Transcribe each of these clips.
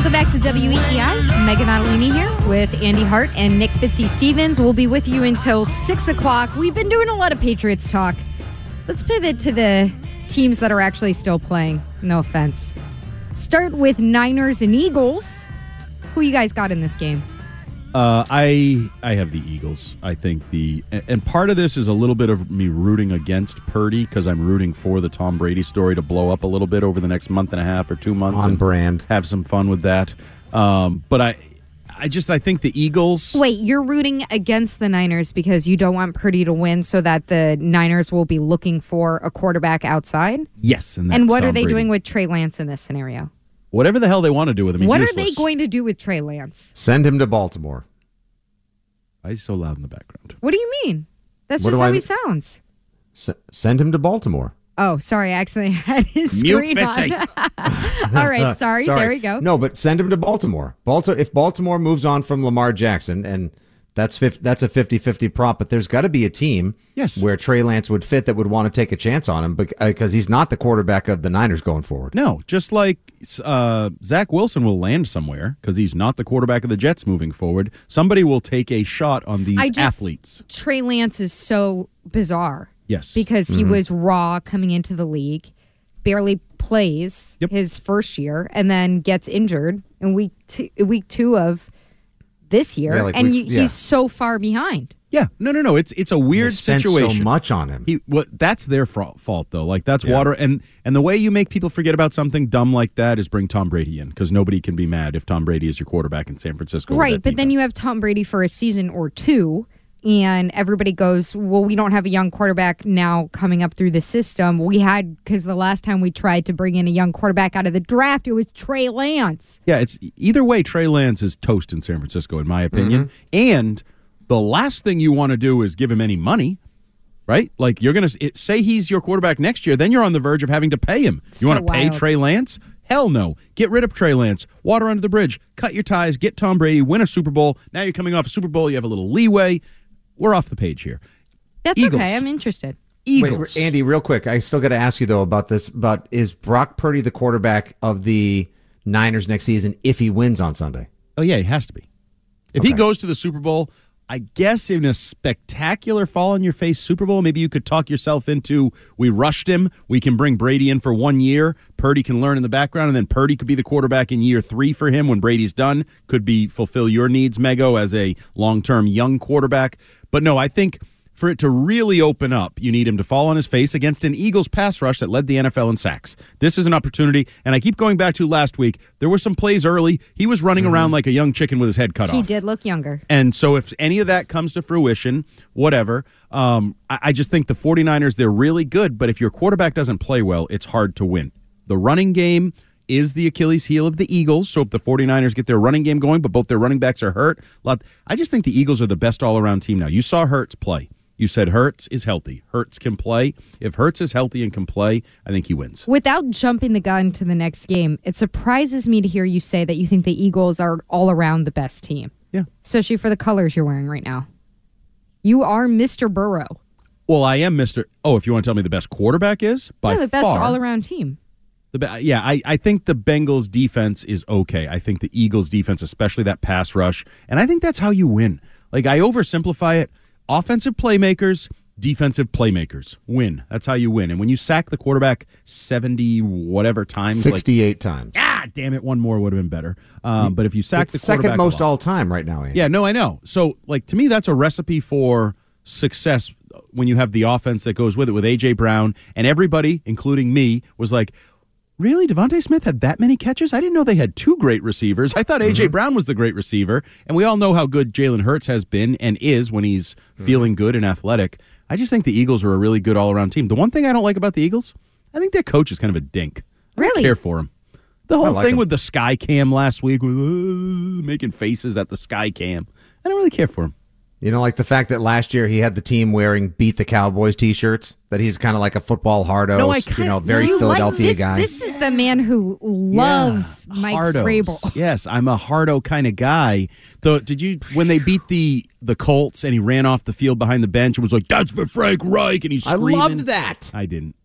Welcome back to WEEI. Meghan Ottolini here with Andy Hart and Nick Fitzy Stevens. We'll be with you until 6 o'clock. We've been doing a lot of Patriots talk. Let's pivot to the teams that are actually still playing. No offense. Start with Niners and Eagles. Who you guys got in this game? Uh, I I have the Eagles. I think the and part of this is a little bit of me rooting against Purdy because I'm rooting for the Tom Brady story to blow up a little bit over the next month and a half or two months. On and brand. Have some fun with that. Um, but I I just I think the Eagles. Wait, you're rooting against the Niners because you don't want Purdy to win so that the Niners will be looking for a quarterback outside? Yes, and, And that's what are they Brady. doing with Trey Lance in this scenario? Whatever the hell they want to do with him. He's what useless. are they going to do with Trey Lance? Send him to Baltimore. Why is he so loud in the background? What do you mean? That's What just do how I- he sounds. S- send him to Baltimore. Oh, sorry, I accidentally had his Mute screen Fitzy. on. All right, sorry. There we go. No, but send him to Baltimore. Baltimore. If Baltimore moves on from Lamar Jackson, and that's 50, that's a 50-50 prop, but there's got to be a team Yes. where Trey Lance would fit that would want to take a chance on him because he's not the quarterback of the Niners going forward. No, just like uh, Zach Wilson will land somewhere because he's not the quarterback of the Jets moving forward. Somebody will take a shot on these just, athletes. Trey Lance is so bizarre Yes. because he Mm-hmm. was raw coming into the league, barely plays Yep. his first year, and then gets injured in week two, week two of this year, Yeah, like and week- you, yeah. he's so far behind. Yeah, no, no, no. It's it's a weird situation. so much on him. He, what that's their fa- fault though. Like that's water, and and the way you make people forget about something dumb like that is bring Tom Brady in because nobody can be mad if Tom Brady is your quarterback in San Francisco. Right, but then you have Tom Brady for a season or two, and everybody goes, "Well, we don't have a young quarterback now coming up through the system. We had because the last time we tried to bring in a young quarterback out of the draft, it was Trey Lance." yeah. It's either way. Trey Lance is toast in San Francisco, in my opinion. Mm-hmm. And the last thing you want to do is give him any money. Right, like you're gonna say he's your quarterback next year, then you're on the verge of having to pay him. You So want to pay. Trey Lance? Hell no! Get rid of Trey Lance. Water under the bridge. Cut your ties. Get Tom Brady. Win a Super Bowl. Now you're coming off a Super Bowl. You have a little leeway. We're off the page here. That's Eagles. okay. I'm interested. Eagles. Wait, Andy, real quick, I still got to ask you though about this. But is Brock Purdy the quarterback of the Niners next season if he wins on Sunday? Oh yeah, he has to be. If he goes to the Super Bowl, I guess in a spectacular fall on your face Super Bowl, maybe you could talk yourself into we rushed him. We can bring Brady in for one year. Purdy can learn in the background, and then Purdy could be the quarterback in year three for him when Brady's done. Could be fulfill your needs, Mego, as a long term young quarterback. But no, I think for it to really open up, you need him to fall on his face against an Eagles pass rush that led the NFL in sacks. This is an opportunity, and I keep going back to last week. There were some plays early. He was running around like a young chicken with his head cut He off. He did look younger. And so if any of that comes to fruition, whatever, um, I, I just think the 49ers, they're really good, but if your quarterback doesn't play well, it's hard to win. The running game is the Achilles heel of the Eagles. So if the 49ers get their running game going, but both their running backs are hurt, I just think the Eagles are the best all around team now. You saw Hurts play. You said Hurts is healthy. Hurts can play. If Hurts is healthy and can play, I think he wins. Without jumping the gun to the next game, it surprises me to hear you say that you think the Eagles are all around the best team, Yeah. especially for the colors you're wearing right now. You are Mr. Burrow. Well, I am Mr. Oh, if you want to tell me the best quarterback is, by yeah, the best all around team. The, yeah, I, I think the Bengals defense is okay. I think the Eagles defense, especially that pass rush, and I think that's how you win. Like I oversimplify it: offensive playmakers, defensive playmakers win. That's how you win. And when you sack the quarterback seventy whatever times, like 68 times. ah, damn it, one more would have been better. Um, but if you sack the second most all time right now, Andy. yeah, no, I know. So, like to me, that's a recipe for success when you have the offense that goes with it with AJ Brown and everybody, including me, was like, Really? DeVonta Smith had that many catches? I didn't know they had two great receivers. I thought A.J. Brown was the great receiver. And we all know how good Jalen Hurts has been and is when he's feeling good and athletic. I just think the Eagles are a really good all around team. The one thing I don't like about the Eagles, I think their coach is kind of a dink. I don't Really? care for him. The whole like thing him. with the sky cam last week, with, uh, making faces at the sky cam, I don't really care for him. You know, like the fact that last year he had the team wearing "Beat the Cowboys" T-shirts. That he's kind of like a football hardo. No, I you know, very You like- Philadelphia this, guy. This is the man who loves Yeah, Mike hardos. Vrabel. Yes, I'm a hardo kind of guy. The did you when they beat the the Colts and he ran off the field behind the bench and was like, "That's for Frank Reich," and he's I loved that. I didn't.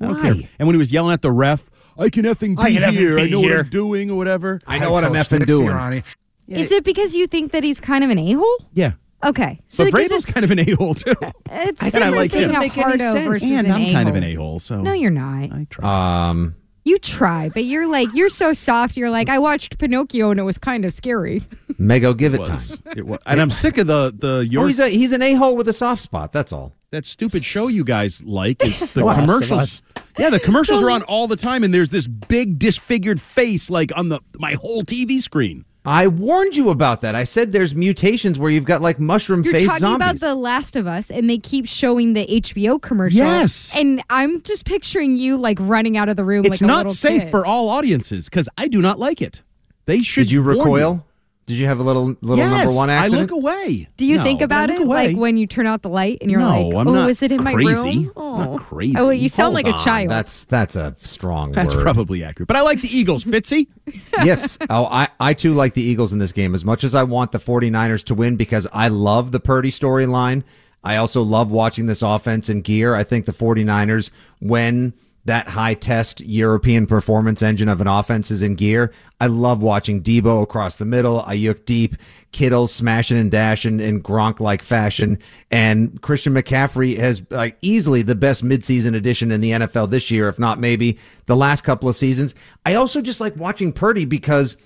I don't Why? care. And when he was yelling at the ref, I can effing be I can effing here. I know here." what I'm doing or whatever. I know what I'm effing doing. Is it because you think that he's kind of an a hole? Yeah. Okay, so But Vrabel's kind of an a hole too. it's I different like being him. a Doesn't make any sense. and an I'm kind of an a-hole. So No, you're not. I try. Um, You try, but you're like you're so soft. You're like I watched Pinocchio and it was kind of scary. Mego, give it It time. it was, and I'm sick of the the your Oh, he's a he's an a hole with a soft spot. That's all. that stupid show you guys like is the Last commercials. Yeah, the commercials are on all the time, and there's this big disfigured face like on the my whole TV screen. I warned you about that. I said there's mutations where you've got like mushroom You're faced talking zombies. about The Last of Us, and they keep showing the HBO commercial. Yes. and I'm just picturing you like running out of the room. It's like a not little safe kid. for all audiences because I do not like it. They should. Did you warn recoil? Did you have a little little yes, number one I look away. Do you No, think about it away. like when you turn out the light and you're no, like, I'm "Oh, not is it in my crazy. room?" I'm Oh, not crazy. Oh, you sound Hold like a child. That's that's a strong That's word. probably accurate. But I like the Eagles, Fitzy. yes. Oh, I, I too like the Eagles in this game as much as I want the 49ers to win because I love the Purdy storyline. I also love watching this offense in gear. I think the 49ers, when that high test European performance engine of an offense is in gear, I love watching Debo across the middle, Aiyuk deep, Kittle smashing and dashing in Gronk like fashion. And Christian McCaffrey has like easily the best midseason addition in the NFL this year, if not maybe the last couple of seasons. I also just like watching Purdy because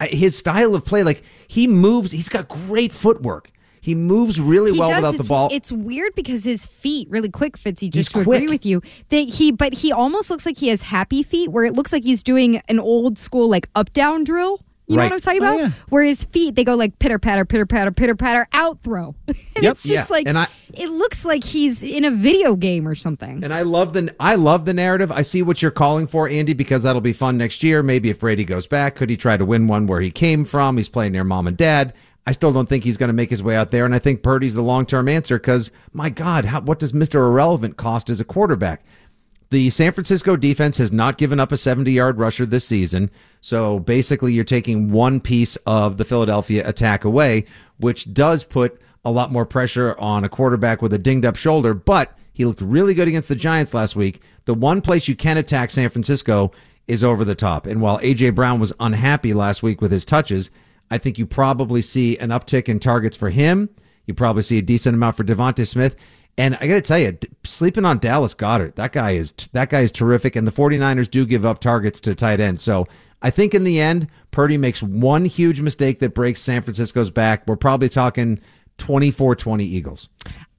uh, his style of play, like he moves, he's got great footwork. He moves really He well does. without it's, the ball. It's weird because his feet really quick, Fitzy. He's Just to quick. agree with you, that he, but he almost looks like he has happy feet, where it looks like he's doing an old school like up down drill. You know what I'm talking Oh, about? yeah. Where his feet they go like pitter patter, pitter patter, pitter patter, out throw. and Yep. it's just Yeah. like And I- it looks like he's in a video game or something. And I love the I love the narrative. I see what you're calling for, Andy, because that'll be fun next year. Maybe if Brady goes back, could he try to win one where he came from? He's playing near mom and dad. I still don't think he's going to make his way out there, and I think Purdy's the long term answer. Because my God, how, what does Mister Irrelevant cost as a quarterback? The San Francisco defense has not given up a 70 yard rusher this season. So basically, you're taking one piece of the Philadelphia attack away, which does put a lot more pressure on a quarterback with a dinged up shoulder. But he looked really good against the Giants last week. The one place you can attack San Francisco is over the top. And while A.J. Brown was unhappy last week with his touches, I think you probably see an uptick in targets for him. You probably see a decent amount for DeVonta Smith. And I got to tell you, sleeping on Dallas Goedert, that guy is that guy is terrific. And the 49ers do give up targets to tight end. So I think in the end, Purdy makes one huge mistake that breaks San Francisco's back. We're probably talking 24-20 Eagles.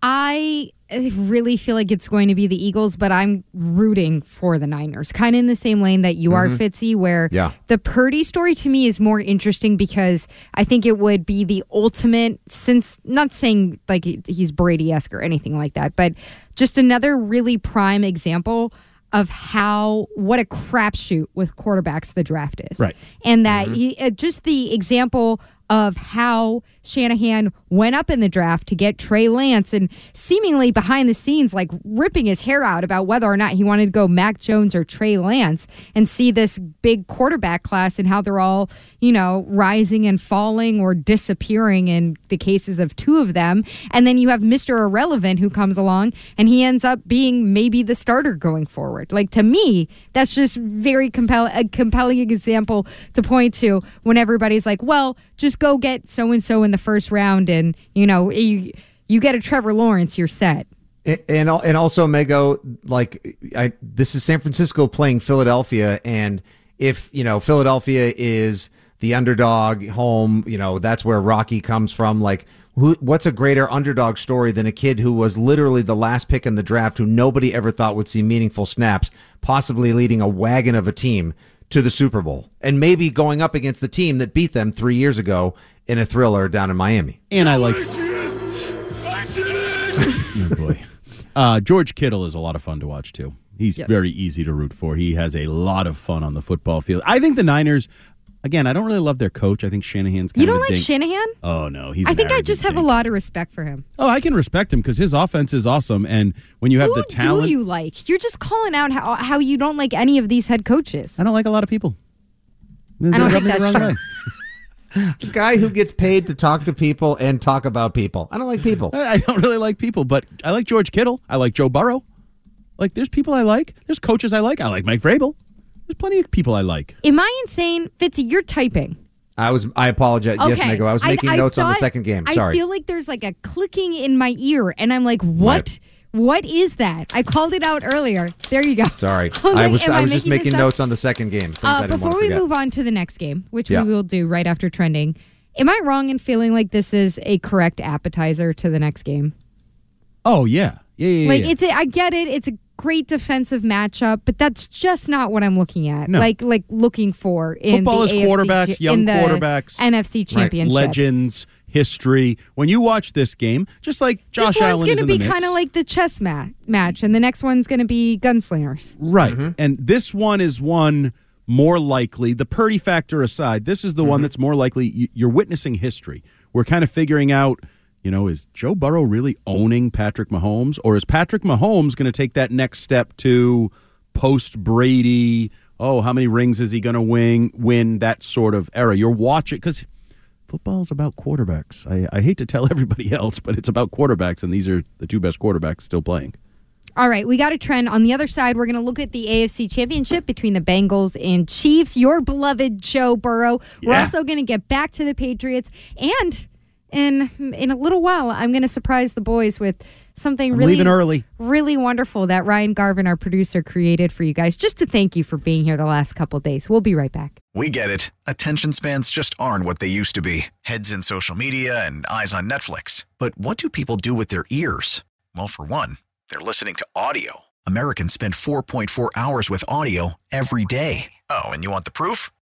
I really feel like it's going to be the Eagles, but I'm rooting for the Niners, kind of in the same lane that you are, Fitzy, where Yeah. the Purdy story to me is more interesting because I think it would be the ultimate, since not saying like he's Brady esque or anything like that, but just another really prime example of how what a crapshoot with quarterbacks the draft is, Right. And that he, uh, just the example of how Shanahan went up in the draft to get Trey Lance and seemingly behind the scenes, like ripping his hair out about whether or not he wanted to go Mac Jones or Trey Lance and see this big quarterback class and how they're all, you know, rising and falling or disappearing in the cases of two of them. And then you have Mr. Irrelevant who comes along and he ends up being maybe the starter going forward. Like to me, that's just very compelling, a compelling example to point to when everybody's like, well, just go get so and so in the first round, and you know, you you get a Trevor Lawrence, you're set. And and also Mego, like I, this is San Francisco playing Philadelphia, and if you know Philadelphia is the underdog home, you know that's where Rocky comes from. Like Who, what's a greater underdog story than a kid who was literally the last pick in the draft, who nobody ever thought would see meaningful snaps, possibly leading a wagon of a team to the Super Bowl, and maybe going up against the team that beat them three years ago in a thriller down in Miami? And I like. oh boy, uh, George Kittle is a lot of fun to watch too. He's Yes. very easy to root for. He has a lot of fun on the football field. I think the Niners. Again, I don't really love their coach. I think Shanahan's kind You of don't a like dink. Shanahan? Oh no, he's. I think I arrogant just have a lot of respect for him. Oh, I can respect him because his offense is awesome, and when you have Who the talent, do you like? You're just calling out how, how you don't like any of these head coaches. I don't like a lot of people. I don't think Rub the that's wrong true. way. The guy who gets paid to talk to people and talk about people. I don't like people. I I don't really like people, but I like George Kittle. I like Joe Burrow. Like, there's people I like. There's coaches I like. I like Mike Vrabel. There's plenty of people I like. Am I insane? Fitzy, you're typing. I was. I apologize. Yes, Okay. Nego. I was making notes on the second game. Sorry. I feel like there's like a clicking in my ear, and I'm like, what? What is that? I called it out earlier. There you go. Sorry. I was, I like, was. am I was just making making this up? notes on the second game. Uh, before we move on to the next game, which Yeah. we will do right after trending, am I wrong in feeling like this is a correct appetizer to the next game? Oh, yeah. Yeah, yeah, yeah. Like yeah. it's, a, I get it. It's a great defensive matchup, but that's just not what I'm looking at. No. Like, like looking for in Football the is AFC quarterbacks, cha- young in the quarterbacks. NFC Championship. legends, history. When you watch this game, just like Josh this Allen one's is going to be kind of like the chess ma- match, and the next one's going to be gunslingers. Right. Mm-hmm. And this one is one more likely, the Purdy factor aside, this is the one mm-hmm. that's more likely you're witnessing history. We're kind of figuring out, you know, is Joe Burrow really owning Patrick Mahomes or is Patrick Mahomes going to take that next step to post Brady? Oh, how many rings is he going to win? Win that sort of era. You're watching because football's about quarterbacks. I, I hate to tell everybody else, but it's about quarterbacks, and these are the two best quarterbacks still playing. All right, we got a trend. On the other side, we're going to look at the AFC Championship between the Bengals and Chiefs. Your beloved Joe Burrow. We're also going to get back to the Patriots, and in in a little while, I'm going to surprise the boys with something I'm really leaving early. really wonderful that Ryan Garvin, our producer, created for you guys, just to thank you for being here the last couple days. We'll be right back. We get it. Attention spans just aren't what they used to be heads in social media and eyes on Netflix. But what do people do with their ears? Well, for one, they're listening to audio. Americans spend 4.4 hours with audio every day. Oh, and you want the proof?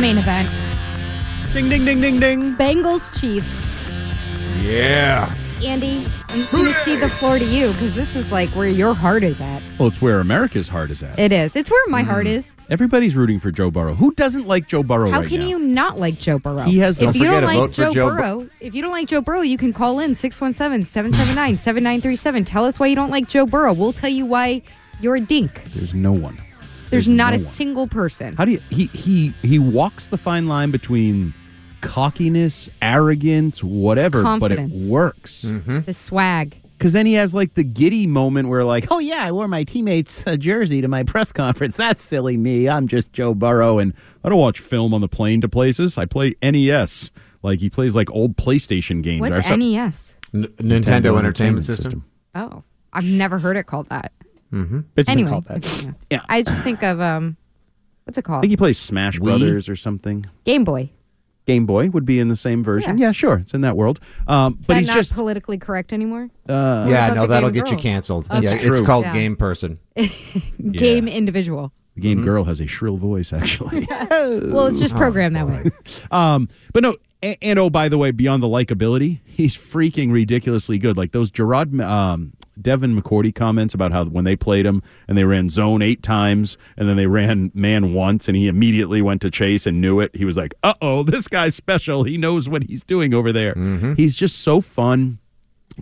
Main event. Ding, ding, ding, ding, ding. Bengals Chiefs. Yeah. Andy, I'm just going to see the floor to you because this is like where your heart is at. Well, it's where America's heart is at. It is. It's where my heart mm. is. Everybody's rooting for Joe Burrow. Who doesn't like Joe Burrow How right can now? you not like Joe Burrow? He has- if Don't you forget don't to like vote for Joe, Joe Bur- Burrow, if you don't like Joe Burrow, you can call in 617-779-7937. Tell us why you don't like Joe Burrow. We'll tell you why you're a dink. There's no one. There's, not no a one. single person. How do you? He he he walks the fine line between cockiness, arrogance, whatever, but it confidence. works. the swag. Because then he has like the giddy moment where like, oh yeah, I wore my teammate's uh, jersey to my press conference. That's silly me. I'm just Joe Burrow, and I don't watch film on the plane to places. I play NES. Like he plays like old PlayStation games. or What's some- NES? N- Nintendo, Entertainment, System. Oh, I've never heard it called that. It's been Anyway, called that. continue. Yeah. I just think of um, what's it I called? think he plays Smash Brothers or something. Game Boy. Game Boy would be in the same version. Yeah. Yeah, sure, it's in that world. Um, but that he's not just politically correct anymore. yeah, about no, the that'll Game get you Girl? canceled. That's yeah, true. it's called Yeah. Game Person. Game individual. The game girl has a shrill voice, actually. Well, it's just programmed that way. Um, but no, and, and oh, by the way, beyond the likability, he's freaking ridiculously good. Like those Gerard, um, Devin McCourty comments about how when they played him and they ran zone eight times and then they ran man once and he immediately went to chase and knew it. He was like, uh oh, this guy's special. He knows what he's doing over there. He's just so fun.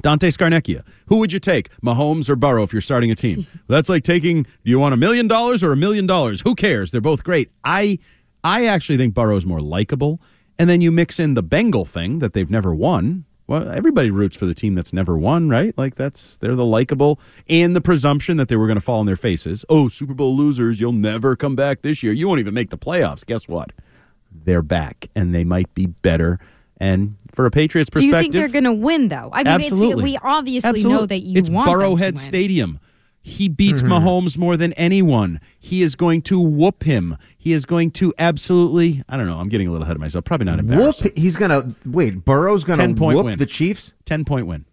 Dante Scarnecchia. Who would you take, Mahomes or Burrow, if you're starting a team? That's like taking. Do you want a million dollars or a million dollars? Who cares? They're both great. I, I actually think Burrow's more likable. And then you mix in the Bengal thing that they've never won. Well, everybody roots for the team that's never won, right? Like that's they're the likable and the presumption that they were going to fall on their faces. Oh, Super Bowl losers, you'll never come back this year. You won't even make the playoffs. Guess what? They're back and they might be better. And for a Patriots perspective, Do you think they're going to win, though? I mean, Absolutely. It's, we obviously Absolutely. know that you it's want Burrowhead. Stadium. He beats Mm-hmm. Mahomes more than anyone. He is going to whoop him. He is going to absolutely. I don't know. I'm getting a little ahead of myself. Probably not Whoop! He's gonna wait. Burrow's gonna 10 point whoop win. the Chiefs. Ten point win.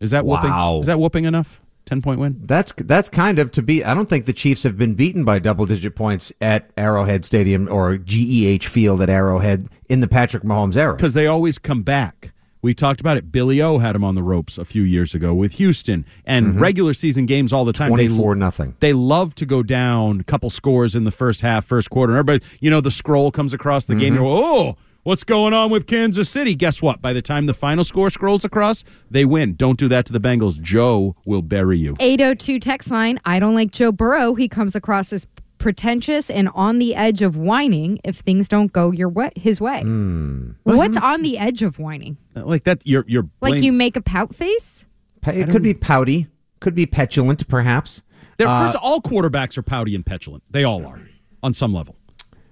Is that whooping? Wow. Is that whooping enough? Ten point win. That's that's kind of to be. I don't think the Chiefs have been beaten by double digit points at Arrowhead Stadium or GEHA Field at Arrowhead in the Patrick Mahomes era. because they always come back. We talked about it. Billy O had him on the ropes a few years ago with Houston and mm-hmm. regular season games all the time. They- 24 nothing. They love to go down a couple scores in the first half, first quarter. And everybody, you know, the scroll comes across the game. You mm-hmm. go, oh, what's going on with Kansas City? Guess what? By the time the final score scrolls across, they win. Don't do that to the Bengals. Joe will bury you. 802 text line. I don't like Joe Burrow. He comes across as pretentious and on the edge of whining if things don't go your way, his way. Hmm. What's on the edge of whining? Like that, you're you're Like you make a pout face? It could be pouty, could be petulant, perhaps. They're- first, all quarterbacks are pouty and petulant. They all are on some level.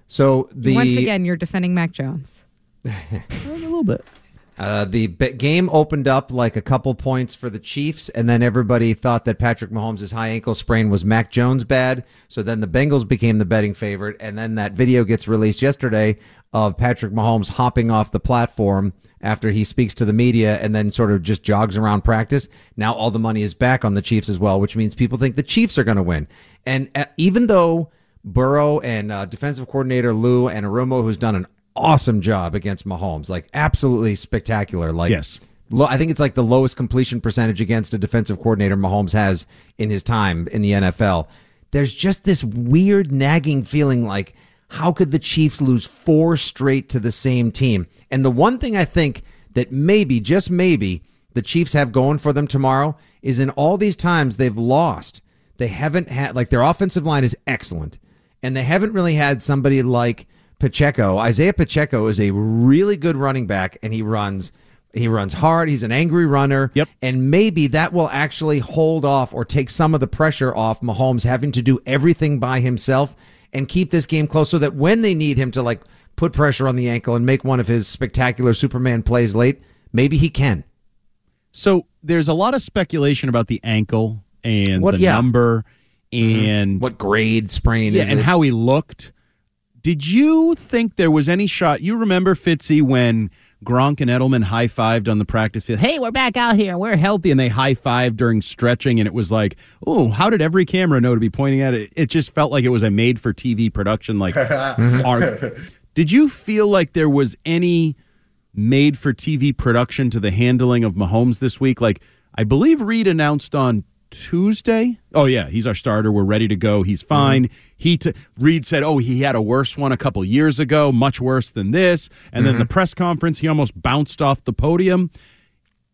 So the Once again, you're defending Mac Jones. A little bit. Uh, the game opened up like a couple points for the Chiefs, and then everybody thought that Patrick Mahomes' high ankle sprain was Mac Jones bad. So then the Bengals became the betting favorite, and then that video gets released yesterday of Patrick Mahomes hopping off the platform after he speaks to the media and then sort of just jogs around practice. Now all the money is back on the Chiefs as well, which means people think the Chiefs are going to win. And uh, even though Burrow and uh, defensive coordinator Lou Anarumo, who's done an awesome job against Mahomes, like absolutely spectacular. Like Yes. lo- I think it's like the lowest completion percentage against a defensive coordinator Mahomes has in his time in the NFL. There's just this weird nagging feeling like how could the Chiefs lose four straight to the same team? And the one thing I think that maybe, just maybe, the Chiefs have going for them tomorrow is in all these times they've lost, they haven't had like their offensive line is excellent and they haven't really had somebody like Pacheco. Isaiah Pacheco is a really good running back, and he runs. He runs hard. He's an angry runner. Yep. And maybe that will actually hold off or take some of the pressure off Mahomes having to do everything by himself and keep this game close so that when they need him to like put pressure on the ankle and make one of his spectacular Superman plays late, maybe he can. So there's a lot of speculation about the ankle and What- the yeah. number mm-hmm. and What grade sprain yeah, is and it? how he looked. Did you think there was any shot? You remember Fitzy when Gronk and Edelman high fived on the practice field? Hey, we're back out here. We're healthy. And they high fived during stretching. And it was like, oh, how did every camera know to be pointing at it? It just felt like it was a made for TV production. Like, art. did you feel like there was any made for TV production to the handling of Mahomes this week? Like, I believe Reid announced on Tuesday. Oh yeah, he's our starter. We're ready to go. He's uh-huh. fine. He t- Reid said, "Oh, he had a worse one a couple years ago, much worse than this." And then the mm-hmm. press conference, he almost bounced off the podium.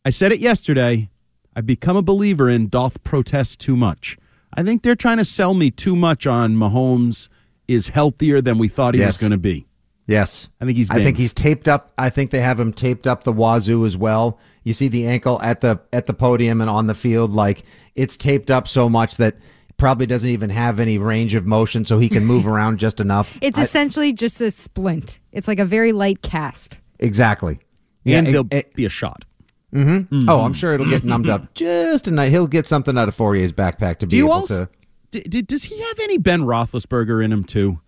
I said it yesterday. I've become a believer in doth protest too much. I think they're trying to sell me too much on Mahomes is healthier than we thought he was going to be. Yes. I think he's I think he's taped up. I think they have him taped up the wazoo as well. You see the ankle at the at the podium and on the field like it's taped up so much that probably doesn't even have any range of motion so he can move around just enough. It's I- essentially just a splint. It's like a very light cast. exactly. and Yeah, there'll it- it- be a shot. mm-hmm oh, I'm sure it'll get numbed up just a night. He'll get something out of Fourier's backpack to be Do you able also? to. D- d- does he have any Ben Roethlisberger in him too?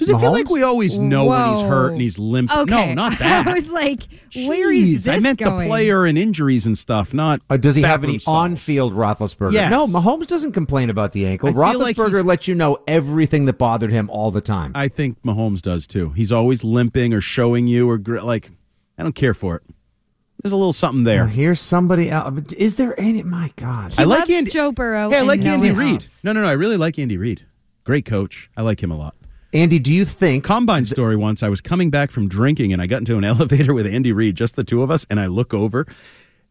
Does it feel like we always know when he's hurt and he's limping? Okay. No, not that. I was like, where is Jeez, this I meant going? the player and injuries and stuff, not. Uh, does he have any stalls. on-field Roethlisberger? Yes. No, Mahomes doesn't complain about the ankle. I feel like Roethlisberger lets you know everything that bothered him all the time. I think Mahomes does too. He's always limping or showing you or gr- like. I don't care for it. There's a little something Well, there. here's somebody else. Is there any? My God. I like Andy. Joe Burrow Hey, I like no Andy Reid. No, no, no. I really like Andy Reid. Great coach. I like him a lot. Andy, do you think Combine story once. I was coming back from drinking and I got into an elevator with Andy Reid, just the two of us, and I look over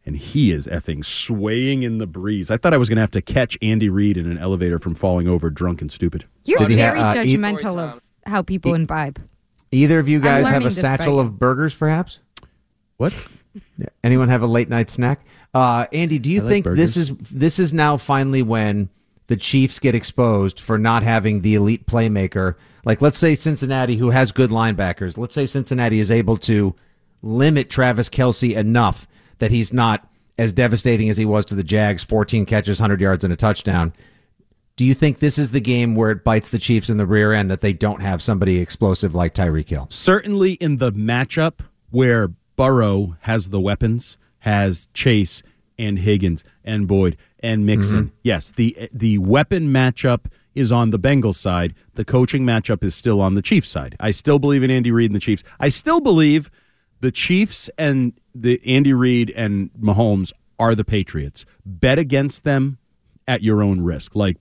and he is effing swaying in the breeze. I thought I was going to have to catch Andy Reid in an elevator from falling over drunk and stupid. You're Did he ha- very uh, eat- judgmental of how people imbibe. either of you guys have a satchel by- of burgers, perhaps? What? Anyone have a late night snack? Uh, Andy, do you I like think this is this is now finally when the Chiefs get exposed for not having the elite playmaker? Like, let's say Cincinnati, who has good linebackers, let's say Cincinnati is able to limit Travis Kelce enough that he's not as devastating as he was to the Jags 14 catches, 100 yards, and a touchdown. Do you think this is the game where it bites the Chiefs in the rear end that they don't have somebody explosive like Tyreek Hill? Certainly in the matchup where Burrow has the weapons, has Chase and Higgins and Boyd and Mixon. Mm-hmm. Yes, the the weapon matchup is on the Bengals side. The coaching matchup is still on the Chiefs side. I still believe in Andy Reid and the Chiefs. I still believe the Chiefs and the Andy Reid and Mahomes are the Patriots. Bet against them at your own risk. Like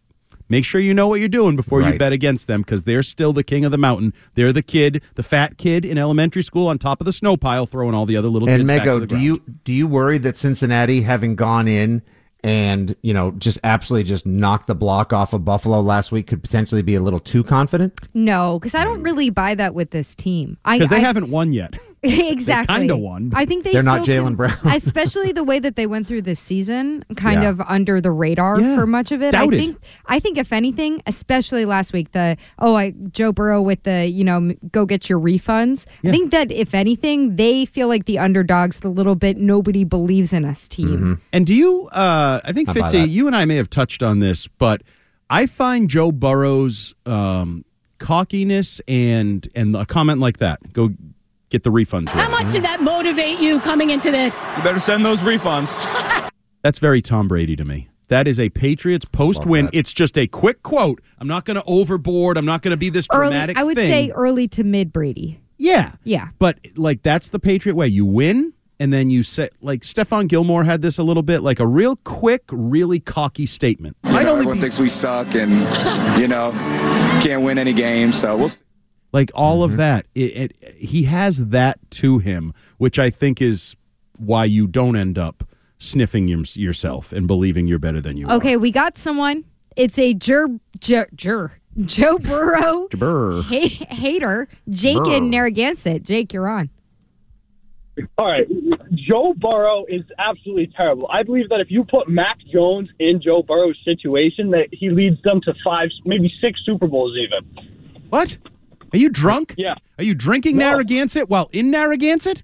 make sure you know what you're doing before you bet against them because they're still the king of the mountain. They're the kid, the fat kid in elementary school on top of the snow pile throwing all the other little And kids back to Mego, do ground. you do you worry that Cincinnati, having gone in and you know just absolutely just knocked the block off of Buffalo last week, could potentially be a little too confident? No, because I don't really buy that with this team. Because they I- haven't won yet. exactly kinda won. I think they They're not still Jalen Brown. especially the way that they went through this season, kind Yeah. of under the radar Yeah. for much of it. Doubted. I think I think if anything, especially last week, the oh, I Joe Burrow with the you know go get your refunds. I think that if anything, they feel like the underdogs, the little bit nobody believes in us team. And do you? Uh, I think I Fitzy, you and I may have touched on this, but I find Joe Burrow's um, cockiness and and a comment like that. Go get the refunds. How much did that motivate you coming into this? You better send those refunds. That's very Tom Brady to me. That is a Patriots post win. It's just a quick quote. I'm not going to overboard. I'm not going to be this Early, dramatic I would thing. say early to mid Brady. yeah, Yeah. But like that's the Patriot way. You win, and then you say like Stephon Gilmore had this a little bit, like a real quick, really cocky statement. You Might know, only everyone be thinks we suck and, you know, can't win any games. So we'll see. Like all of mm-hmm. that. It, it, he has that to him, which I think is why you don't end up sniffing your, yourself and believing you're better than you are. Okay, we got someone. It's a jur, jur, jur Joe Burrow Brr. ha- hater, Jake in Narragansett. Jake, you're on. All right. Joe Burrow is absolutely terrible. I believe that if you put Mac Jones in Joe Burrow's situation, that he leads them to five, maybe six Super Bowls even. What? Are you drunk? Yeah. Are you drinking No. Narragansett while in Narragansett?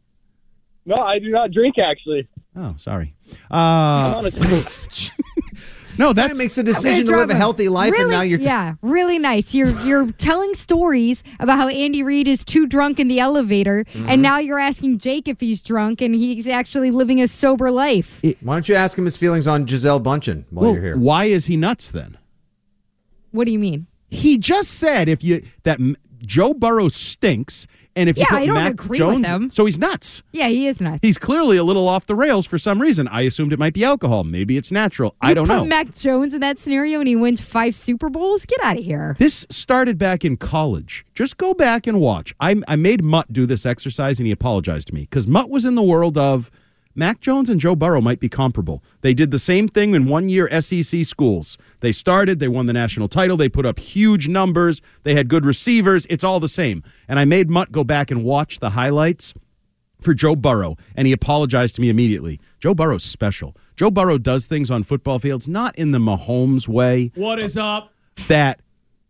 No, I do not drink actually. Oh, sorry. Uh, no, That makes a I'm gonna decision to live a healthy life, really, and now you're. yeah, really nice. You're you're telling stories about how Andy Reid is too drunk in the elevator, Mm-hmm. and now you're asking Jake if he's drunk, and he's actually living a sober life. Why don't you ask him his feelings on Gisele Bündchen while well, you're here? why is he nuts then? What do you mean? He just said if you that M- Joe Burrow stinks, and if you Yeah, put I don't Mac agree with Jones, him. so he's nuts. Yeah, he is nuts. He's clearly a little off the rails for some reason. I assumed it might be alcohol. Maybe it's natural. I don't put know. Mac Jones in that scenario, and he wins five Super Bowls. Get out of here. This started back in college. Just go back and watch. I, I made Mutt do this exercise and he apologized to me because Mutt was in the world of Mac Jones and Joe Burrow might be comparable. They did the same thing in one year SEC schools. They started, they won the national title, they put up huge numbers, they had good receivers. It's all the same. And I made Mutt go back and watch the highlights for Joe Burrow, and he apologized to me immediately. Joe Burrow's special. Joe Burrow does things on football fields not in the Mahomes way What is up? that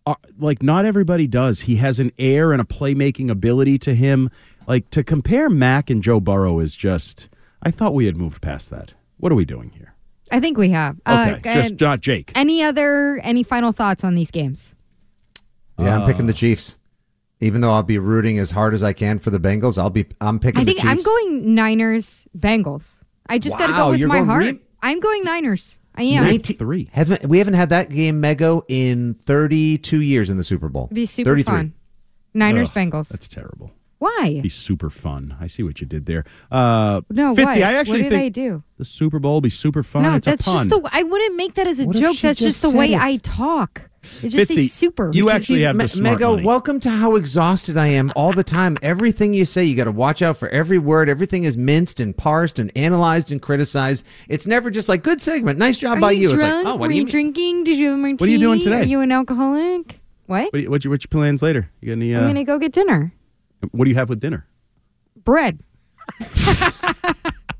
uh, like not everybody does. He has an air and a playmaking ability to him. Like to compare Mac and Joe Burrow is just. I thought we had moved past that. What are we doing here? I think we have. Okay, Uh, just not Jake. any other any final thoughts on these games? yeah, I'm picking the Chiefs. Even though I'll be rooting as hard as I can for the Bengals, I'll be. I'm picking. I think the I'm going Niners Bengals. I just got to go with you're my going heart. green? I'm going Niners. I am. 93. Haven't we haven't had that game, Mego, in 32 years in the Super Bowl. It'd be super 33. fun. Niners Ugh, Bengals. That's terrible. Why? Be super fun. I see what you did there. Uh, No, Fitzy, what? I actually what did think I do? the Super Bowl will be super fun. no, it's that's a pun. just the. I wouldn't make that as a What joke. That's just just the way it? I talk. It just Fitzy, says super. you actually have Me- the smart Mego, money. welcome to how exhausted I am all the time. Everything you say, you got to watch out for every word. Everything is minced and parsed and analyzed and criticized. It's never just like good segment, nice job Are by you you. drunk? It's like, oh, what Were do you you drinking? Did you have a martini? What are you doing today? Are you an alcoholic? What? What, you, what, you, what your plans later? You got any? I'm Uh, gonna go get dinner. What do you have with dinner? Bread.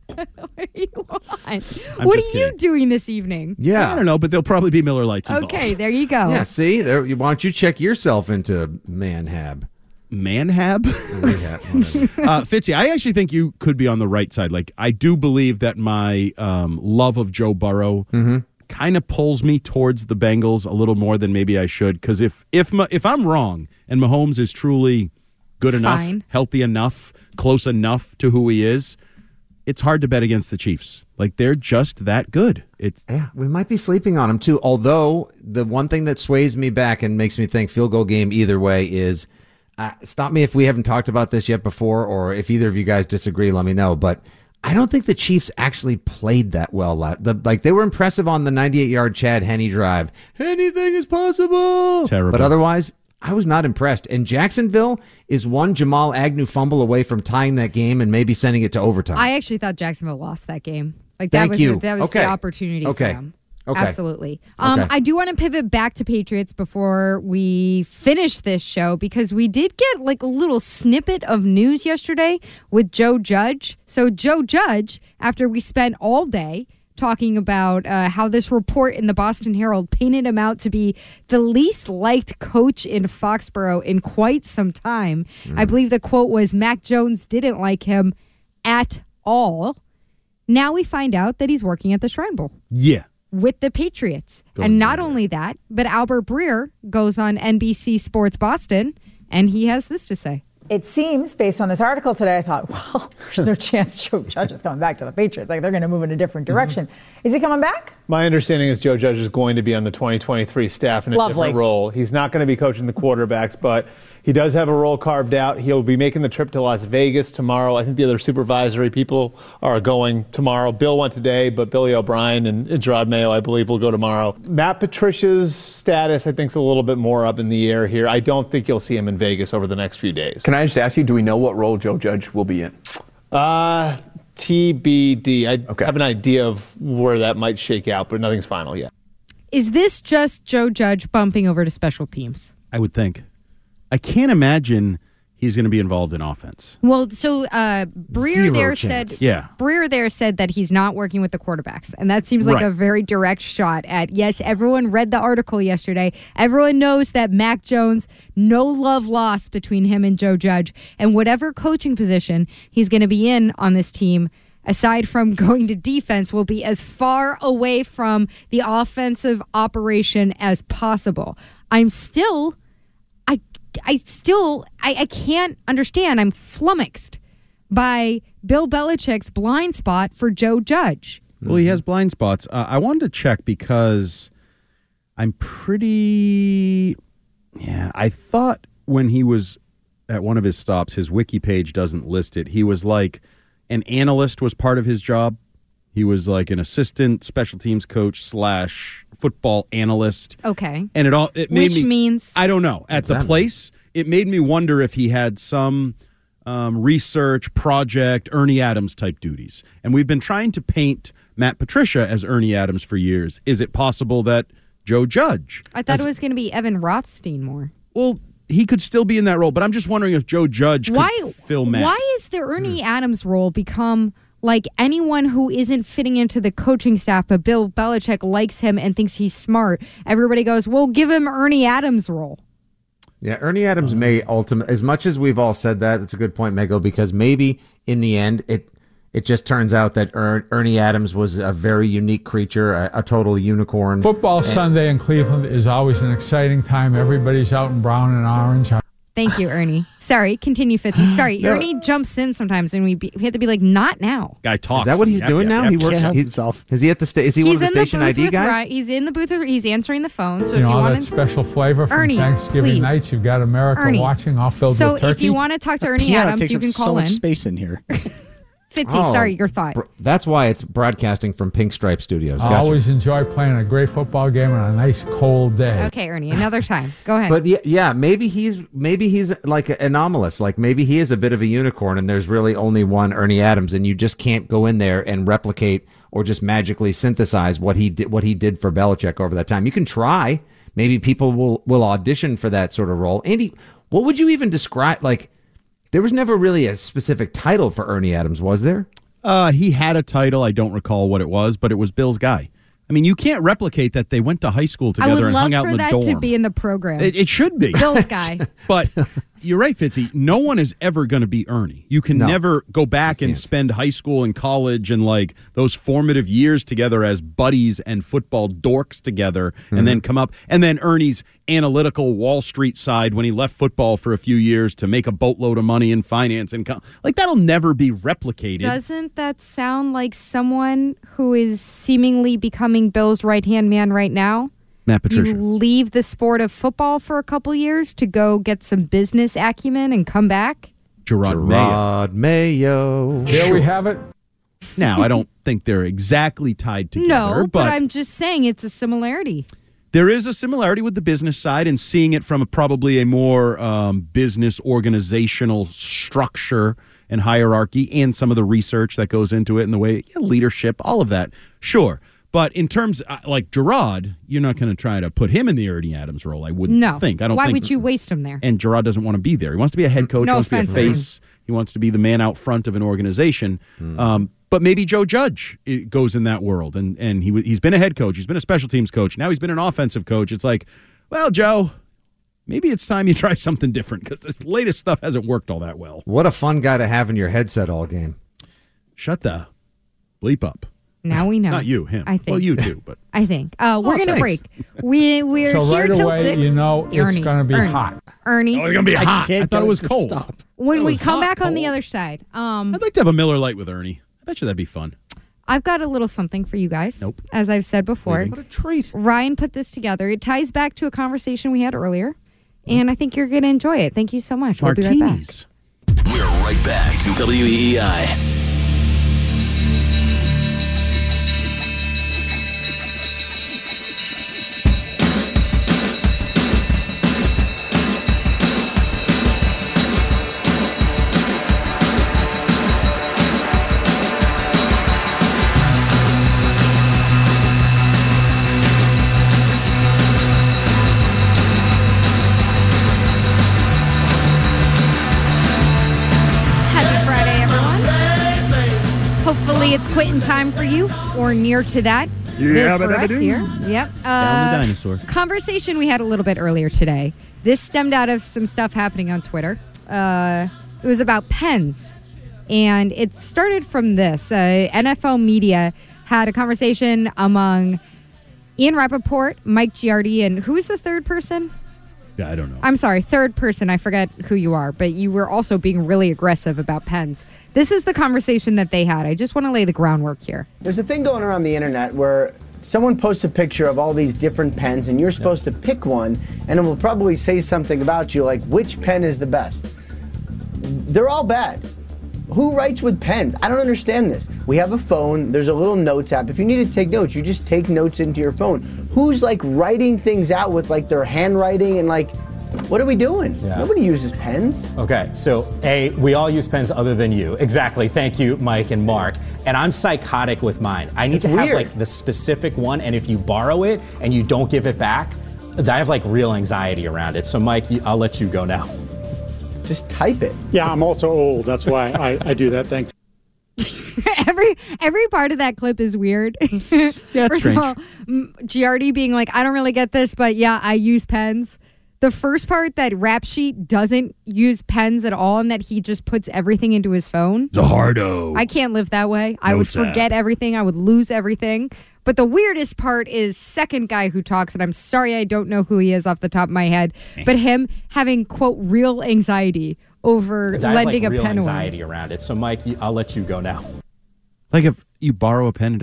what do you want? I'm what are just you doing this evening? Yeah, I don't know, but there'll probably be Miller Lites involved. Okay, there you go. Yeah, see, there, why don't you check yourself into Manhab? Manhab. Uh, Fitzy, I actually think you could be on the right side. Like, I do believe that my um, love of Joe Burrow Mm-hmm. kind of pulls me towards the Bengals a little more than maybe I should. Because if if Ma- if I'm wrong and Mahomes is truly good enough, Fine. healthy enough, close enough to who he is, it's hard to bet against the Chiefs. Like they're just that good. It's Yeah, we might be sleeping on him too. Although the one thing that sways me back and makes me think field goal game either way is uh, stop me if we haven't talked about this yet before, or if either of you guys disagree, let me know. But I don't think the Chiefs actually played that well. The, like they were impressive on the 98 yard Chad Henne drive. Anything is possible. Terrible. But otherwise. I was not impressed. And Jacksonville is one Jamal Agnew fumble away from tying that game and maybe sending it to overtime. I actually thought Jacksonville lost that game. Like that Thank was you. that was Okay. the opportunity Okay. for them. Okay. Absolutely. Um, Okay. I do want to pivot back to Patriots before we finish this show because we did get like a little snippet of news yesterday with Joe Judge. So Joe Judge, after we spent all day talking about uh, how this report in the Boston Herald painted him out to be the least liked coach in Foxborough in quite some time. I believe the quote was Mac Jones didn't like him at all. Now we find out that he's working at the Shrine Bowl yeah. with the Patriots. Go and not only that, but Albert Breer goes on NBC Sports Boston and he has this to say. It seems, based on this article today, I thought, well, there's no chance Joe Judge is coming back to the Patriots. Like, they're going to move in a different mm-hmm. direction. Is he coming back? My understanding is Joe Judge is going to be on the 2023 staff in a Lovely. different role. He's not going to be coaching the quarterbacks, but he does have a role carved out. He'll be making the trip to Las Vegas tomorrow. I think the other supervisory people are going tomorrow. Bill went today, but Billy O'Brien and, and Jerod Mayo, I believe, will go tomorrow. Matt Patricia's status, I think, is a little bit more up in the air here. I don't think you'll see him in Vegas over the next few days. Can I just ask you, do we know what role Joe Judge will be in? Uh, TBD. I have an idea of where that might shake out, but nothing's final yet. Is this just Joe Judge bumping over to special teams? I would think. I can't imagine he's going to be involved in offense. Well, so uh, Breer Zero there chance. said, Yeah. Breer there said that he's not working with the quarterbacks, and that seems like Right. a very direct shot at. Yes, everyone read the article yesterday. Everyone knows that Mac Jones, no love lost between him and Joe Judge, and whatever coaching position he's going to be in on this team. Aside from going to defense, will be as far away from the offensive operation as possible. I'm still I still I, I can't understand. I'm flummoxed by Bill Belichick's blind spot for Joe Judge. Well, he has blind spots. Uh, I wanted to check because I'm pretty. Yeah, I thought when he was at one of his stops, his wiki page doesn't list it. He was like an analyst was part of his job. He was like an assistant special teams coach slash football analyst. Okay. And it all it made Which me means I don't know at the place. It made me wonder if he had some um, research project Ernie Adams type duties. And we've been trying to paint Matt Patricia as Ernie Adams for years. Is it possible that Joe Judge? I thought it was going to be Evan Rothstein more. Well, he could still be in that role, but I'm just wondering if Joe Judge could Why fill Matt. Why is the Ernie Adams role become like anyone who isn't fitting into the coaching staff, but Bill Belichick likes him and thinks he's smart? Everybody goes, "Well, give him Ernie Adams' role." Yeah, Ernie Adams may ultimately, as much as we've all said that. It's a good point, Mego, because maybe in the end it it just turns out that er- Ernie Adams was a very unique creature, a, a total unicorn. Football And- Sunday in Cleveland is always an exciting time. Everybody's out in brown and orange. Thank you, Ernie. Sorry, continue, Fitzy. Sorry, No. Ernie jumps in sometimes, and we be, we have to be like, not now. Guy talks. Is that what he's Yap, doing yap, now? yap. He works. Can't himself. Is he at the sta- Is he one of the in station the booth ID with guys? Ry- He's in the booth. With, he's answering the phone. So you if know, you all want that special flavor from Ernie, Thanksgiving please. night. You've got America Ernie. watching, all filled so with turkey. if you want to talk to Ernie Piano Adams, takes you up can so call much in. space in here. Fitzy, Oh, sorry, your thought. br- That's why it's broadcasting from Pink Stripe Studios. I always enjoy playing a great football game on a nice cold day. Okay, Ernie, another time. Go ahead. But yeah, yeah, maybe he's maybe he's like anomalous. Like maybe he is a bit of a unicorn, and there's really only one Ernie Adams, and you just can't go in there and replicate or just magically synthesize what he did what he did for Belichick over that time. You can try. Maybe people will will audition for that sort of role. Andy, what would you even describe? Like, there was never really a specific title for Ernie Adams, was there? Uh, he had a title. I don't recall what it was, but it was Bill's guy. I mean, you can't replicate that they went to high school together and hung out for in the dorm. I would love for that to be in the program. It, it should be. Bill's guy. but you're right, Fitzy. No one is ever going to be Ernie. You can No. never go back and spend high school and college and like those formative years together as buddies and football dorks together, Mm-hmm. and then come up. And then Ernie's analytical Wall Street side when he left football for a few years to make a boatload of money in finance and co- like that'll never be replicated. Doesn't that sound like someone who is seemingly becoming Bill's right hand man right now? Matt Patricia. You leave the sport of football for a couple years to go get some business acumen and come back? Jerod, Mayo. Jerod Mayo. There we have it. Now, I don't think they're exactly tied together, no, but, but I'm just saying it's a similarity. There is a similarity with the business side and seeing it from a, probably a more um, business organizational structure and hierarchy and some of the research that goes into it and the way yeah, leadership, all of that. Sure. But in terms uh, like Jerod, you're not going to try to put him in the Ernie Adams role. I wouldn't No. think. I don't Why think, would you waste him there? And Jerod doesn't want to be there. He wants to be a head coach. No he wants to be a offense, Ernie. face. He wants to be the man out front of an organization. Um, but maybe Joe Judge goes in that world, and and he he's been a head coach. He's been a special teams coach. Now he's been an offensive coach. It's like, well, Joe, maybe it's time you try something different because this latest stuff hasn't worked all that well. What a fun guy to have in your headset all game. Shut the bleep up. Now we know. Not you, him. I think. Well, you too, but I think. Uh, we're Oh, going to thanks. break. We, we're So here right till away, 6. you know it's Ernie, gonna be Ernie, hot. Ernie. Oh, it's gonna be hot. I, can't thought it was cold. stop. When It we come hot, back on the other side, um, I'd like to have a Miller Lite with Ernie. I bet you that'd be fun. I've got a little something for you guys. Nope. As I've said before, What a treat. Ryan put this together. It ties back to a conversation we had earlier, and I think you're going to enjoy it. Thank you so much. We'll be right back. We're right back to E it's quitting time for you or near to that. It is for us here. Yep. Down the Uh, dinosaur. conversation we had a little bit earlier today. This stemmed out of some stuff happening on Twitter. Uh, it was about pens, and it started from this. Uh, NFL media had a conversation among Ian Rapoport, Mike Giardi, and who's the third person? Yeah, I don't know. I'm sorry, third person. I forget who you are, but you were also being really aggressive about pens. This is the conversation that they had. I just want to lay the groundwork here. There's a thing going around the internet where someone posts a picture of all these different pens and you're supposed to pick one and it will probably say something about you like which pen is the best. They're all bad. Who writes with pens? I don't understand this. We have a phone, there's a little notes app. If you need to take notes, you just take notes into your phone. Who's like writing things out with like their handwriting and like what are we doing? Yeah. Nobody uses pens. Okay, so A, we all use pens other than you. Exactly. Thank you, Mike and Mark. And I'm psychotic with mine. I need It's to have like the specific one, and if you borrow it and you don't give it back, I have like real anxiety around it. So, Mike, I'll let you go now. Just type it. Yeah, I'm also old. That's why I, I do that thing. every every part of that clip is weird. yeah, it's First of all, Giardi being like, I don't really get this, but yeah, I use pens. The first part that Rap Sheet doesn't use pens at all and that he just puts everything into his phone. It's a hardo. I can't live that way. I would Notes app. forget everything. I would lose everything. But the weirdest part is second guy who talks, and I'm sorry I don't know who he is off the top of my head, eh. but him having quote real anxiety over I have, lending like, a real pen away. anxiety around it. So, Mike, I'll let you go now. Like if you borrow a pen,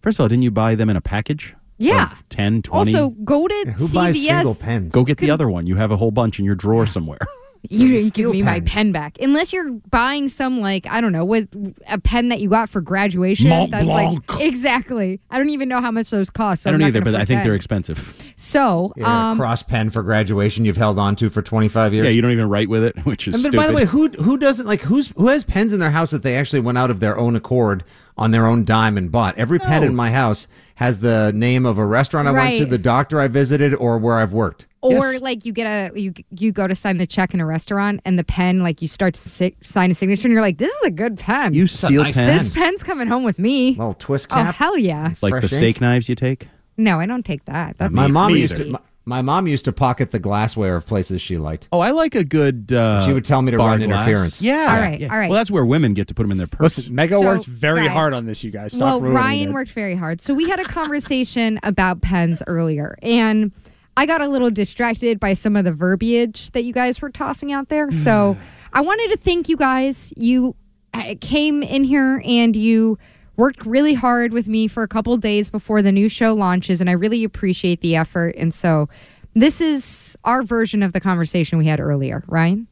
first of all, didn't you buy them in a package? Yeah. Of 10, 20? Also, go to CVS. Go get the other one. You have a whole bunch in your drawer somewhere. You didn't give Steal me my pen back. Unless you're buying some like I don't know, with a pen that you got for graduation. Mont that's Blanc. like exactly. I don't even know how much those cost. So I don't I'm either, gonna but I think they're expensive. So, Yeah, um, cross pen for graduation you've held on to for 25 years. Yeah, you don't even write with it, which is And then, stupid. by the way, who who doesn't like who's who has pens in their house that they actually went out of their own accord on their own dime and bought? Every pen No. in my house has the name of a restaurant I went to, the doctor I visited, or where I've worked. Or like you get a you you go to sign the check in a restaurant and the pen like you start to si- sign a signature and you're like this is a good pen. You steal nice pens? This pen's coming home with me. Little twist cap. Oh cap. hell yeah! like the Fresh ink? steak knives you take? No, I don't take that. That's my mom used to. My, my mom used to pocket the glassware of places she liked. Oh, I like a good. Uh, She would tell me to run glass. interference. Yeah. All right, yeah. all right. Well, that's where women get to put them in their purse. Listen, Mega So, works very guys- hard on this, you guys. Stop well, Ryan it. worked very hard. So we had a conversation about pens earlier, and I got a little distracted by some of the verbiage that you guys were tossing out there. So I wanted to thank you guys. You uh, came in here and you worked really hard with me for a couple days before the new show launches, and I really appreciate the effort. And so this is our version of the conversation we had earlier, Ryan.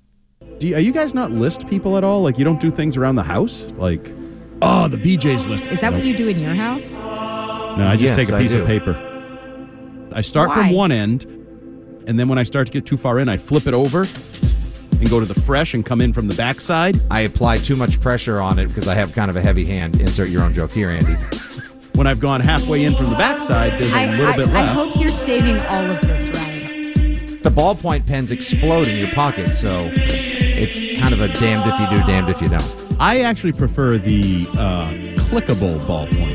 Do you, are you guys not list people at all? Like you don't do things around the house? Like, oh, the BJ's list. Is that no. what you do in your house? No, I just Yes, take a piece of paper. I start Why? from one end, and then when I start to get too far in, I flip it over and go to the fresh and come in from the backside. I apply too much pressure on it because I have kind of a heavy hand. Insert your own joke here, Andy. When I've gone halfway in from the backside, there's a I, little I, bit I hope you're saving all of this, Ryan. The ballpoint pens explode in your pocket, so it's kind of a damned if you do, damned if you don't. I actually prefer the uh, clickable ballpoint pen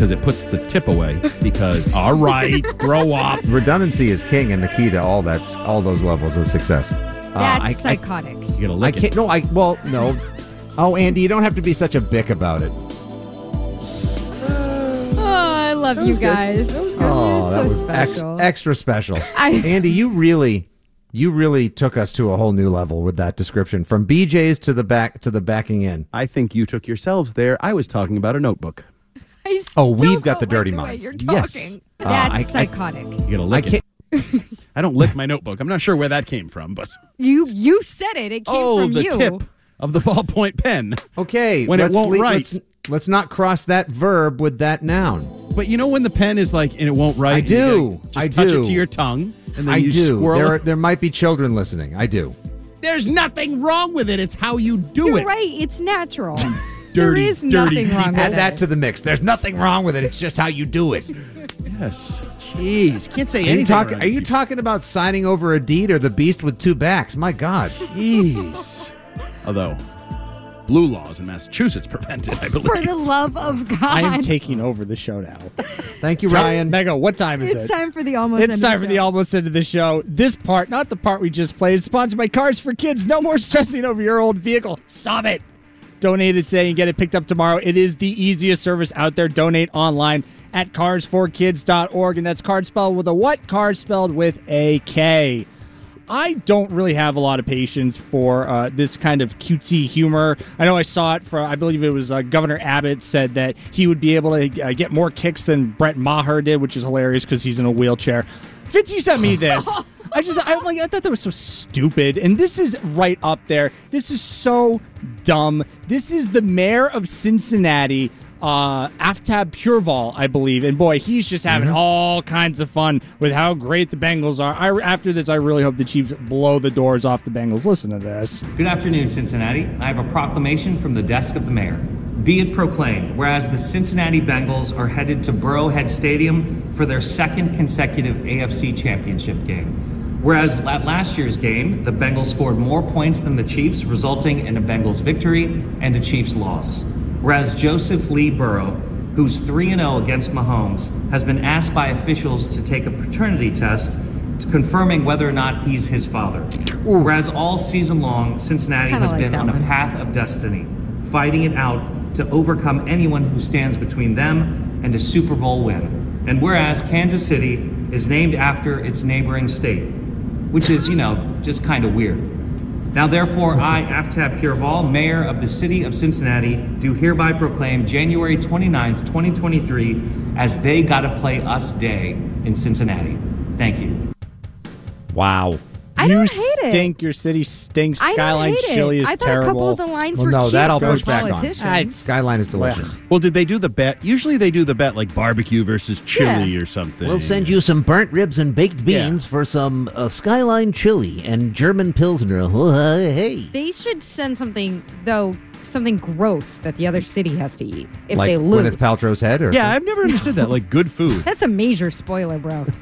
because it puts the tip away. Because all right, grow up. Redundancy is king and the key to all that's all those levels of success. Uh, That's I- I- psychotic. You gotta I lick can't. it. No, I. Well, no. Oh, Andy, you don't have to be such a Bic about it. Oh, I love you guys. Oh, that so was ex- special. extra special. I- Andy, you really, you really took us to a whole new level with that description, from BJ's to the back to the backing in. I think you took yourselves there. I was talking about a notebook. I Oh, still we've got the dirty like the way minds. You're Yes. talking. Uh, That's I- I- psychotic. You gotta lick can't. it. I don't lick my notebook. I'm not sure where that came from, but you you said it. It came oh, from the you. tip of the ballpoint pen. Okay, When it let's won't le- write. Let's, let's not cross that verb with that noun. But you know when the pen is like and it won't write. I do. Just I touch do. it to your tongue, and then I you do. squirrel There, are, there might be children listening. I do. There's nothing wrong with it. It's how you do You're it. right. It's natural. there dirty, is dirty nothing wrong people. with Add that to the mix. There's nothing wrong with it. It's just how you do it. Yes. Jeez, can't say Are you, anything. talking, around are you talking about signing over a deed or the beast with two backs? My God. Jeez. Although, blue laws in Massachusetts prevent it, I believe. For the love of God. I am taking over the show now. Thank you, Tell- Ryan. Mega, what time is it's it? It's time for the almost. It's end time of for the show. almost end of the show. This part, not the part we just played, is sponsored by Cars for Kids. No more stressing over your old vehicle. Stop it. Donate it today and get it picked up tomorrow. It is the easiest service out there. Donate online at carsforkids.org. And that's card spelled with a what? Card spelled with a K. I don't really have a lot of patience for uh, this kind of cutesy humor. I know I saw it for, I believe it was uh, Governor Abbott said that he would be able to uh, get more kicks than Brett Maher did, which is hilarious because he's in a wheelchair. Fitzy sent me this. I just, I'm like, I thought that was so stupid. And this is right up there. This is so dumb. This is the mayor of Cincinnati uh, Aftab Pureval, I believe. And boy, he's just having all kinds of fun with how great the Bengals are. I, after this, I really hope the Chiefs blow the doors off the Bengals. Listen to this. Good afternoon, Cincinnati. I have a proclamation from the desk of the mayor. Be it proclaimed, whereas the Cincinnati Bengals are headed to Burrowhead Stadium for their second consecutive AFC Championship game. Whereas at last year's game, the Bengals scored more points than the Chiefs, resulting in a Bengals victory and a Chiefs loss. Whereas Joseph Lee Burrow, who's 3 0 against Mahomes, has been asked by officials to take a paternity test to confirming whether or not he's his father. Whereas all season long, Cincinnati Kinda has like been on one. a path of destiny, fighting it out to overcome anyone who stands between them and a Super Bowl win. And whereas Kansas City is named after its neighboring state, which is, you know, just kind of weird. Now, therefore, I, Aftab Pureval, Mayor of the City of Cincinnati, do hereby proclaim January 29th, 2023, as They Gotta Play Us Day in Cincinnati. Thank you. Wow. I you don't hate it. stink. Your city stinks. I don't Skyline hate chili is I thought terrible. a couple of the lines Well, were no, cute that I'll push back on. politicians. Ah, Skyline is delicious. Well, did they do the bet? Usually they do the bet like barbecue versus chili or something. We'll send you some burnt ribs and baked beans for some uh, Skyline chili and German Pilsner. Oh, hey. They should send something though, something gross that the other city has to eat if like they lose. Gwyneth Paltrow's head, or Yeah, I've never understood that. Like good food. That's a major spoiler, bro.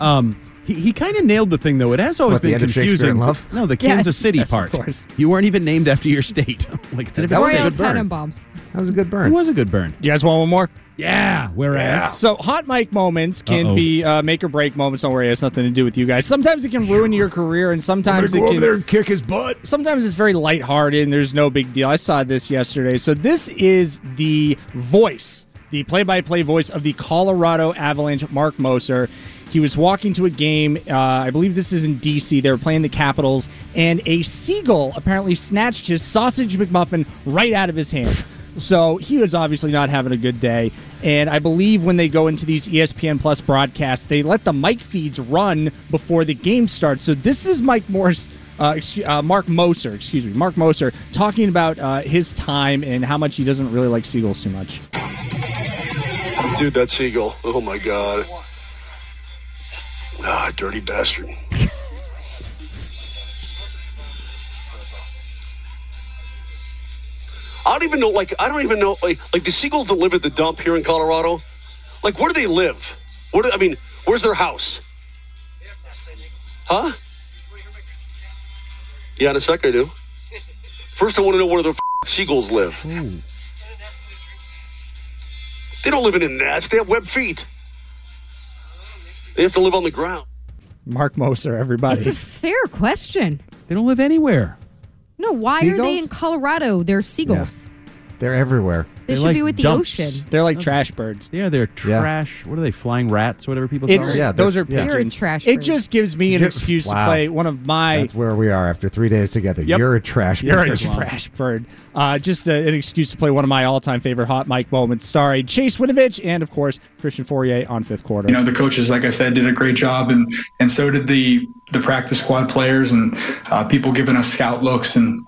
Um, he, he kind of nailed the thing though. It has always What, the been end confusing. in Love? No, the Yes. Kansas City Yes, of part. course. You weren't even named after your state. like it's a different was a state. Royal good burn. Tenenbaums. that was a good burn. It was a good burn. You guys want one more? Yeah. Whereas So hot mic moments can Uh-oh. be uh, make or break moments. Don't worry, it has nothing to do with you guys. Sometimes it can ruin your career, and sometimes it can. and kick his butt. Sometimes it's very lighthearted and there's no big deal. I saw this yesterday. So this is the voice, the play-by-play voice of the Colorado Avalanche, Marc Moser. He was walking to a game. Uh, I believe this is in D.C. They were playing the Capitals, and a seagull apparently snatched his sausage McMuffin right out of his hand. So he was obviously not having a good day. And I believe when they go into these ESPN Plus broadcasts, they let the mic feeds run before the game starts. So this is Mike Morse. Uh, excuse, uh, Marc Moser, excuse me, Marc Moser, talking about uh, his time and how much he doesn't really like seagulls too much. Dude, that seagull. Oh my god. Ah, dirty bastard. I don't even know, like, I don't even know, like, like the seagulls that live at the dump here in Colorado, like, where do they live? Where do, I mean, where's their house? Huh? Yeah, in a sec I do. First, I want to know where the f- seagulls live. They don't live in a nest. They have web feet. They have to live on the ground. Marc Moser, everybody. It's a fair question. they don't live anywhere. No, why are Seagulls? they in Colorado? They're seagulls. They're everywhere. They They're should like be with the dumps. ocean. They're like trash birds. Yeah, they're Yeah. trash. What are they? Flying rats? Whatever people call It's them. Yeah, those are they're- yeah. You're a pigeons. trash It bird. just gives me an You're- excuse to Wow. play one of my. That's where we are after three days together. Yep. You're a trash. Bird. You're a bird. trash bird. Uh, just uh, an excuse to play one of my all-time favorite hot mic moments, starring Chase Winovich and, of course, Christian Fauria on fifth quarter. You know, the coaches, like I said, did a great job, and and so did the the practice squad players and uh, people giving us scout looks and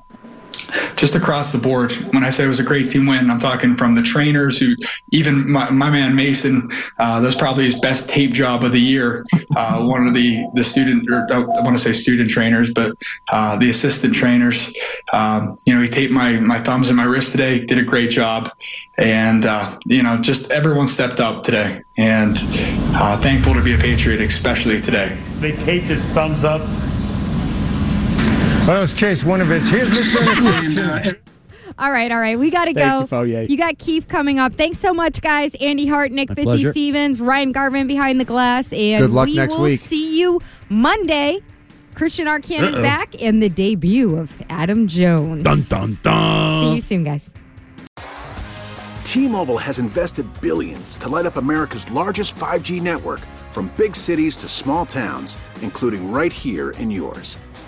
just across the board. When I say it was a great team win, I'm talking from the trainers who, even my, my man Mason, uh, that's probably his best tape job of the year. Uh, one of the the student, or I want to say student trainers, but uh, the assistant trainers. Um, you know, he taped my my thumbs and my wrist today. Did a great job, and uh, you know, just everyone stepped up today, and uh, thankful to be a Patriot, especially today. They taped his thumbs up. Well, that was Chase Winovich. Here's Mr. Uh, Interception. All right, all right. We got to Thank go. you, You got Keith coming up. Thanks so much, guys. Andy Hart, Nick My Fitzy. Stevens, Ryan Garvin behind the glass. And Good luck we next will week. see you Monday. Christian Arcand is back and the debut of Adam Jones. Dun dun dun. See you soon, guys. T-Mobile has invested billions to light up America's largest 5G network from big cities to small towns, including right here in yours.